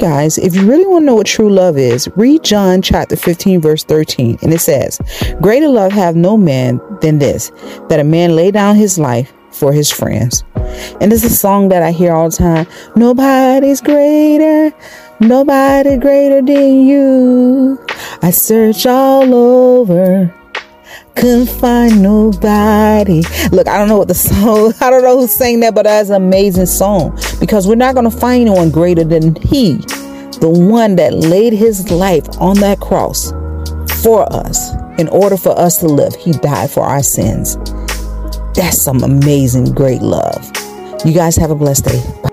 guys, if you really want to know what true love is, read John chapter 15, verse 13. And it says, Greater love have no man than this, that a man lay down his life for his friends. And it's a song that I hear all the time. Nobody's greater, nobody greater than you. I search all over couldn't find nobody. Look, I don't know what the song, I don't know who sang that, but that's an amazing song because we're not going to find anyone greater than He, the one that laid His life on that cross for us in order for us to live. He died for our sins. That's some amazing, great love. You guys have a blessed day. Bye.